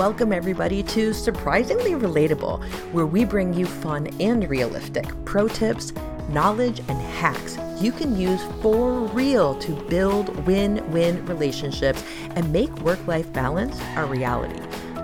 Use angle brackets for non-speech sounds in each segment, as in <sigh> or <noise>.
Welcome, everybody, to Surprisingly Relatable, where we bring you fun and realistic pro tips, knowledge, and hacks you can use for real to build win win relationships and make work life balance a reality.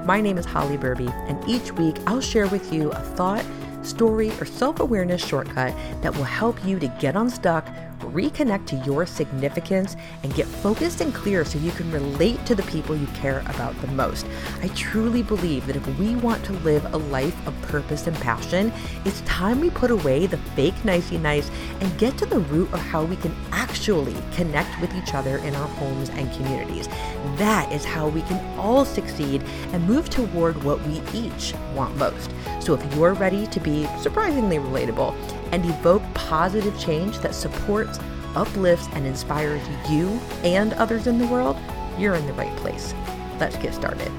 My name is Holly Berube, and each week I'll share with you a thought, story, or self awareness shortcut that will help you to get unstuck reconnect to your significance, and get focused and clear so you can relate to the people you care about the most. I truly believe that if we want to live a life of purpose and passion, it's time we put away the fake nicey nice and get to the root of how we can actually connect with each other in our homes and communities. That is how we can all succeed and move toward what we each want most. So if you're ready to be surprisingly relatable, and evoke positive change that supports, uplifts, and inspires you and others in the world, you're in the right place. Let's get started.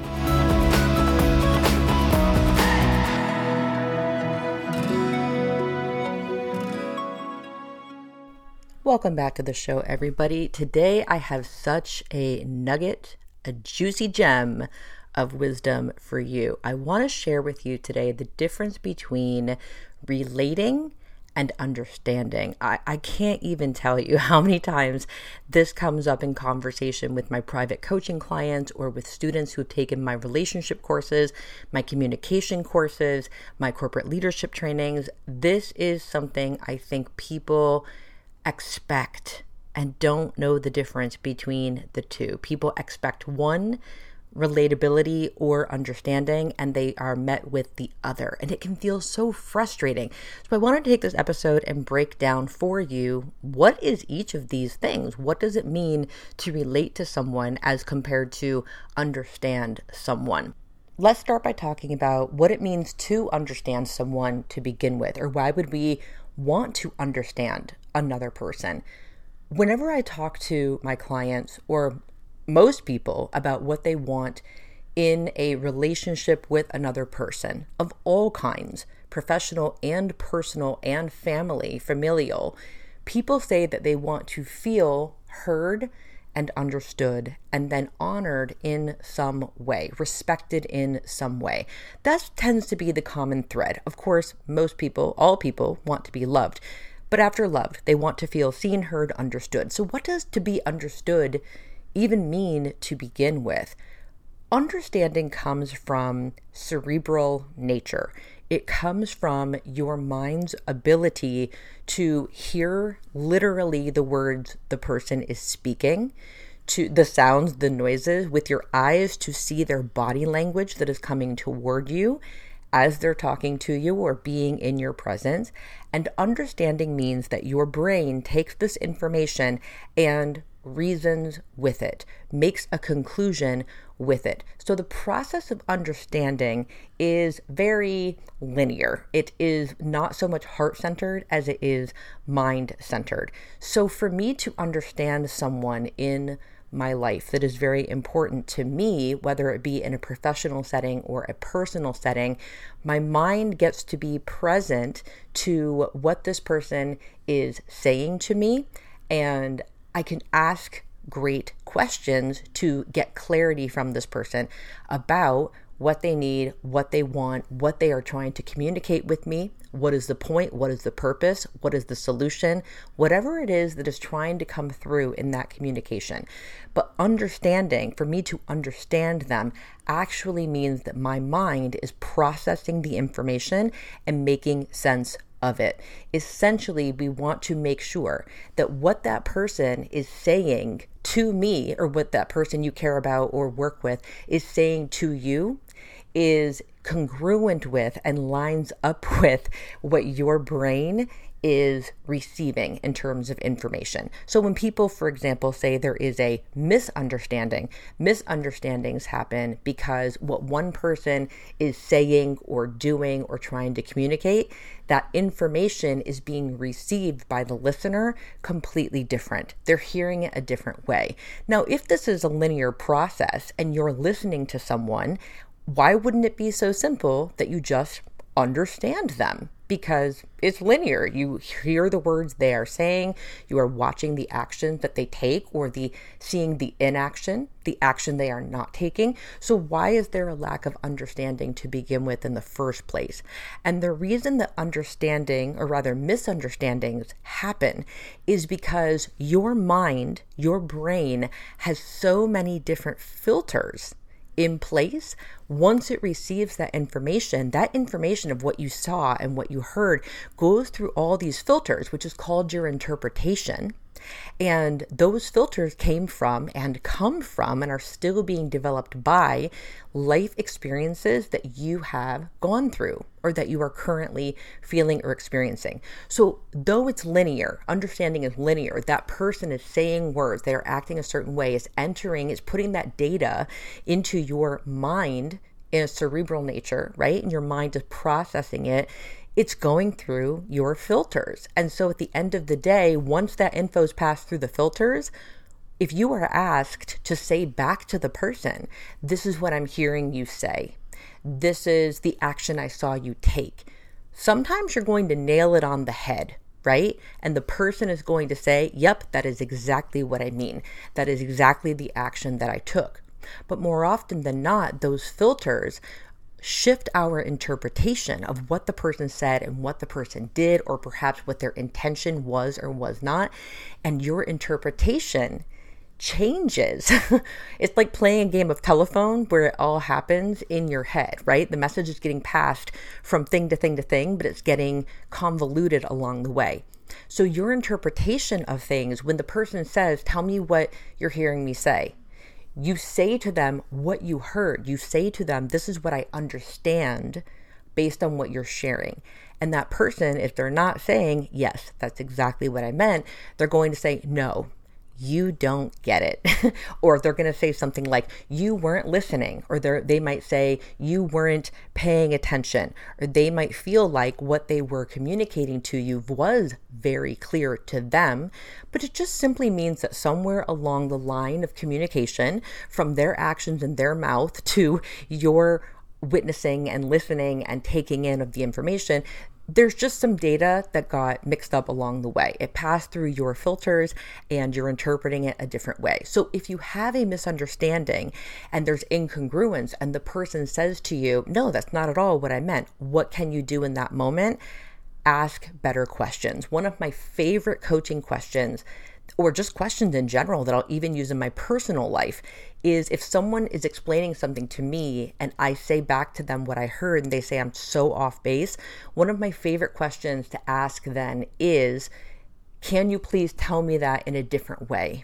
Welcome back to the show, everybody. Today I have such a nugget, a juicy gem of wisdom for you. I want to share with you today the difference between relating and understanding. I, I can't even tell you <laughs> how many times this comes up in conversation with my private coaching clients or with students who have taken my relationship courses, my communication courses, my corporate leadership trainings. This is something I think people expect and don't know the difference between the two. People expect one relatability or understanding and they are met with the other. And it can feel so frustrating. So I wanted to take this episode and break down for you what is each of these things? What does it mean to relate to someone as compared to understand someone? Let's start by talking about what it means to understand someone to begin with, or why would we want to understand another person? Whenever I talk to my clients or most people about what they want in a relationship with another person of all kinds professional and personal and family, familial. People say that they want to feel heard and understood and then honored in some way, respected in some way. That tends to be the common thread. Of course, most people, all people, want to be loved. But after loved, they want to feel seen, heard, understood. So, what does to be understood even mean to begin with? Understanding comes from cerebral nature. It comes from your mind's ability to hear literally the words the person is speaking, to the sounds, the noises, with your eyes to see their body language that is coming toward you as they're talking to you or being in your presence. And understanding means that your brain takes this information and reasons with it, makes a conclusion with it. So the process of understanding is very linear. It is not so much heart centered as it is mind centered. So for me to understand someone in my life that is very important to me, whether it be in a professional setting or a personal setting, my mind gets to be present to what this person is saying to me. And I can ask great questions to get clarity from this person about what they need, what they want, what they are trying to communicate with me, what is the point, what is the purpose, what is the solution, whatever it is that is trying to come through in that communication. But understanding, for me to understand them, actually means that my mind is processing the information and making sense of it. Essentially, we want to make sure that what that person is saying to me, or what that person you care about or work with is saying to you, is congruent with and lines up <laughs> with what your brain is receiving in terms of information. So when people, for example, say there is a misunderstanding, misunderstandings happen because what one person is saying or doing or trying to communicate, that information is being received by the listener completely different. They're hearing it a different way. Now, if this is a linear process and you're listening to someone, why wouldn't it be so simple that you just understand them because it's linear. You hear the words they are saying, you are watching the actions that they take or the seeing the inaction, the action they are not taking. So why is there a lack of understanding to begin with in the first place? And the reason that understanding or rather misunderstandings happen is because your mind, your brain has so many different filters in place, once it receives that information, that information of what you saw and what you heard goes through all these filters, which is called your interpretation. And those filters came from and come from and are still being developed by life experiences that you have gone through or that you are currently feeling or experiencing. So, though it's linear, understanding is linear, that person is saying words, they are acting a certain way, is entering, is putting that data into your mind in a cerebral nature, right? And your mind is processing it it's going through your filters. And so at the end of the day, once that info's passed through the filters, if you are asked to say back to the person, this is what I'm hearing you say, this is the action I saw you take, sometimes you're going to nail it on the head. Right? And the person is going to say, Yep, that is exactly what I mean. That is exactly the action that I took. But more often than not, those filters shift our interpretation of what the person said and what the person did, or perhaps what their intention was or was not. And your interpretation changes. <laughs> it's like playing a game of telephone where it all happens in your head, right? The message is getting passed from thing to thing to thing, but it's getting convoluted along the way. So, your interpretation of things, when the person says, Tell me what you're hearing me say, you say to them what you heard. You say to them, This is what I understand based on what you're sharing. And that person, if they're not saying, Yes, that's exactly what I meant, they're going to say, No, you don't get it. <laughs> or they're going to say something like, you weren't listening. Or they might say, you weren't paying attention. Or they might feel like what they were communicating to you was very clear to them. But it just simply means that somewhere along the line of communication, from their actions and their mouth <laughs> to your witnessing and listening and taking in of the information, there's just some data that got mixed up along the way. It passed through your filters and you're interpreting it a different way. So if you have a misunderstanding and there's incongruence and the person says to you, No, that's not at all what I meant, what can you do in that moment? Ask better questions. One of my favorite coaching questions or just questions in general that I'll even use in my personal life is if someone is explaining something to me and I say back to them what I heard and they say I'm so off base, one of my favorite questions to ask then is can you please tell me that in a different way?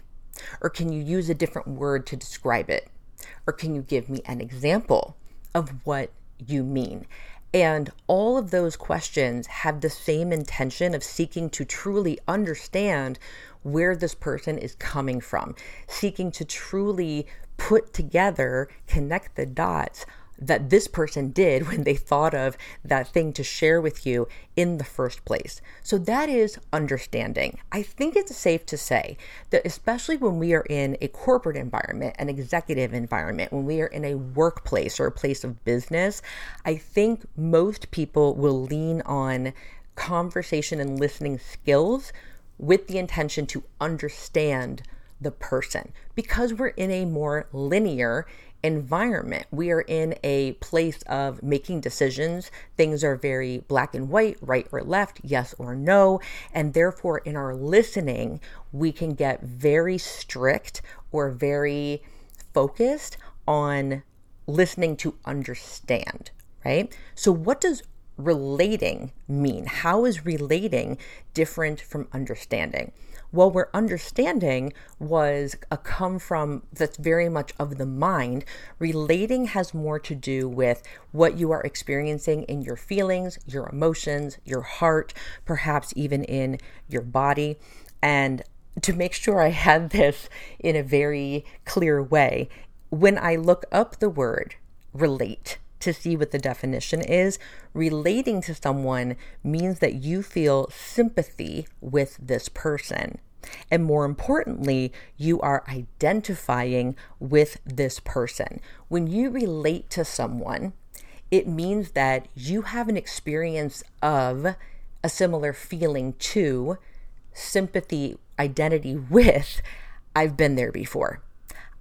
Or can you use a different word to describe it? Or can you give me an example of what you mean? And all of those questions have the same intention of seeking to truly understand where this person is coming from, seeking to truly put together, connect the dots that this person did when they thought of that thing to share with you in the first place. So that is understanding. I think it's safe to say that, especially when we are in a corporate environment, an executive environment, when we are in a workplace or a place of business, I think most people will lean on conversation and listening skills with the intention to understand the person because we're in a more linear environment. We are in a place of making decisions. Things are very black and white, right or left, yes or no. And therefore, in our listening, we can get very strict or very focused on listening to understand, right? So, what does relating mean? How is relating different from understanding? Well, where understanding was a come from that's very much of the mind, relating has more to do with what you are experiencing in your feelings, your emotions, your heart, perhaps even in your body. And to make sure I had <laughs> this in a very clear way, when I look up the word relate, to see what the definition is, relating to someone means that you feel sympathy with this person. And more importantly, you are identifying with this person. When you relate to someone, it means that you have an experience of a similar feeling to, sympathy, identity with, I've been there before.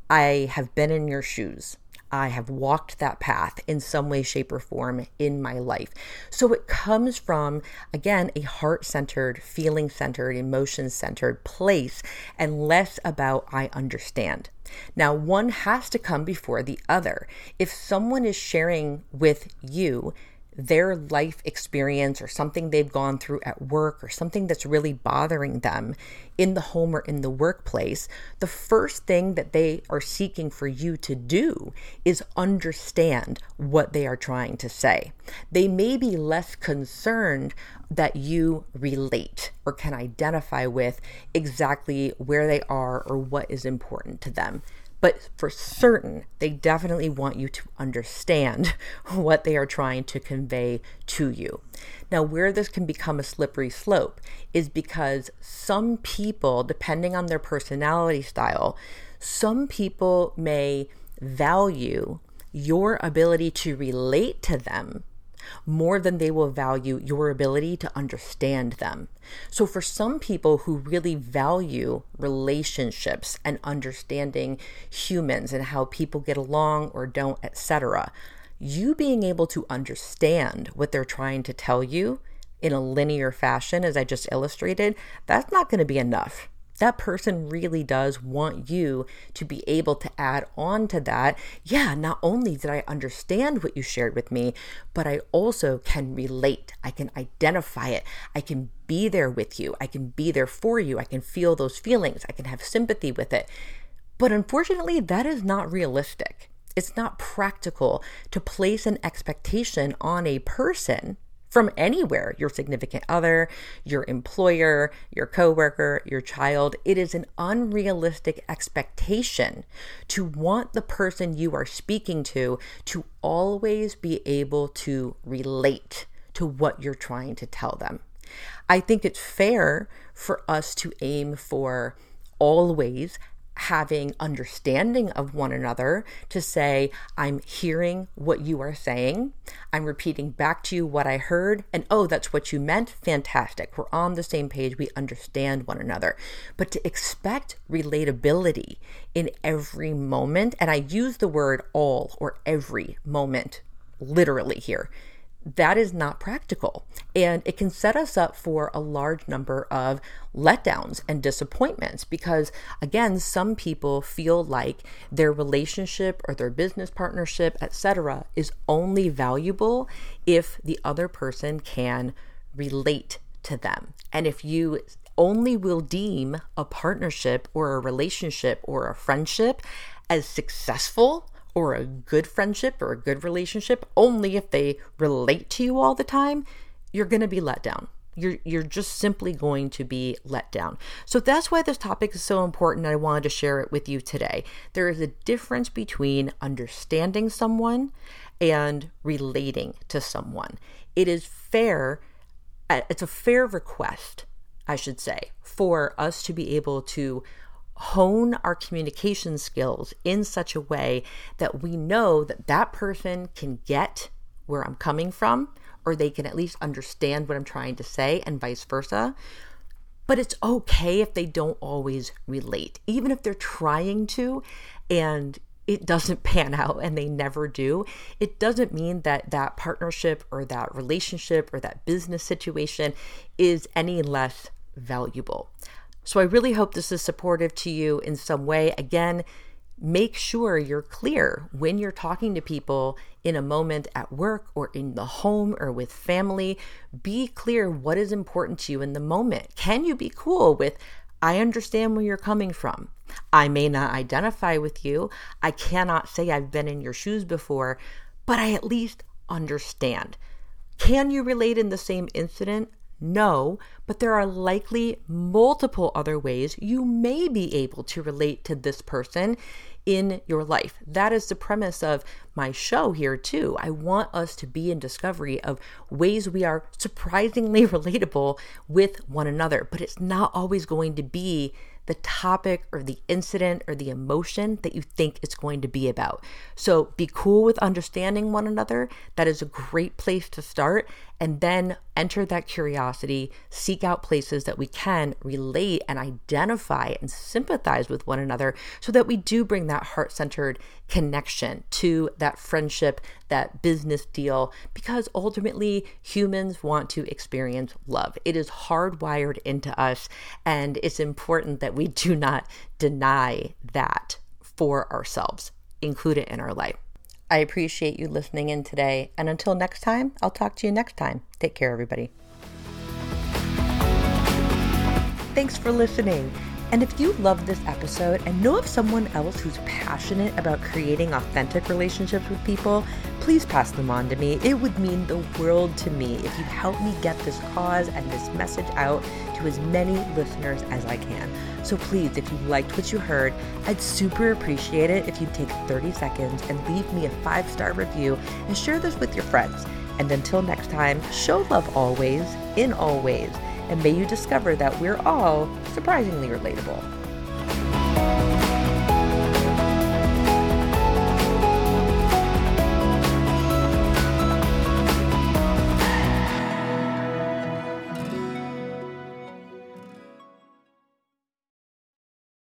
I have been in your shoes. I have walked that path in some way, shape, or form in my life. So it comes from, again, a heart centered, feeling centered, emotion centered place and less about I understand. Now, one has to come before the other. If someone is sharing with you their life experience or something they've gone through at work or something that's really bothering them in the home or in the workplace, the first thing that they are seeking for you to do is understand what they are trying to say. They may be less concerned that you relate or can identify with exactly where they are or what is important to them. But for certain, they definitely want you to understand <laughs> what they are trying to convey to you. Now, where this can become a slippery slope is because some people, depending on their personality style, some people may value your ability to relate to them more than they will value your ability to understand them. So, for some people who really value relationships and understanding humans and how people get along or don't, etc., you being able to understand what they're trying to tell you in a linear fashion, as I just illustrated, that's not going to be enough that person really does want you to be able to add on to that. Yeah, not only did I understand what you shared with me, but I also can relate. I can identify it. I can be there with you. I can be there for you. I can feel those feelings. I can have sympathy with it. But unfortunately, that is not realistic. It's not practical to place an expectation on a person from anywhere your significant other, your employer, your coworker, your child. It is an unrealistic expectation to want the person you are speaking to to always be able to relate to what you're trying to tell them. I think it's fair for us to aim for always having understanding of one another to say, I'm hearing what you are saying. I'm repeating back to you what I heard. And oh, that's what you meant. Fantastic. We're on the same page. We understand one another. But to expect relatability in every moment, and I use the word all or every moment literally here that is not practical. And it can set us up for a large number of letdowns and disappointments because, again, some people feel like their relationship or their business partnership, etc., is only valuable if the other person can relate to them. And if you only will deem a partnership or a relationship or a friendship as successful or a good friendship or a good relationship only if they relate to you all the time, you're going to be let down. You're, you're just simply going to be let down. So that's why this topic is so important. I wanted to share it with you today. There is a difference between understanding someone and relating to someone. It is fair, uh, it's a fair request, I should say, for us to be able to hone our communication skills in such a way that we know that that person can get where I'm coming from, or they can at least understand what I'm trying to say, and vice versa. But it's okay if they don't always relate, even if they're trying to and it doesn't <laughs> pan out and they never do. It doesn't mean that that partnership or that relationship or that business situation is any less valuable. So I really hope this is supportive to you in some way. Again, make sure you're clear when you're talking to people in a moment at work or in the home or with family. Be clear what is important to you in the moment. Can you be cool with, I understand where you're coming from? I may not identify with you. I cannot say I've been in your shoes before, but I at least understand. Can you relate in the same incident? No, but there are likely multiple other ways you may be able to relate to this person in your life. That is the premise of my show here, too. I want us to be in discovery of ways we are surprisingly <laughs> relatable with one another, but it's not always going to be the topic or the incident or the emotion that you think it's going to be about. So be cool with understanding one another. That is a great place to start. And then enter that curiosity, seek out places that we can relate and identify and sympathize with one another so that we do bring that heart centered connection to that friendship, that business deal, because ultimately humans want to experience love. It is hardwired into us, and it's important that we do not deny that for ourselves, include it in our life. I appreciate you listening in today. And until next time, I'll talk to you next time. Take care, everybody. Thanks for listening. And if you loved this episode and know of someone else who's passionate about creating authentic relationships with people, please pass them on to me. It would mean the world to me if you help me get this cause and this message out to as many listeners as I can. So please, if you liked what you heard, I'd super appreciate it if you'd take 30 seconds and leave me a five star review and share this with your friends. And until next time, show love always, in all ways and may you discover that we're all surprisingly relatable.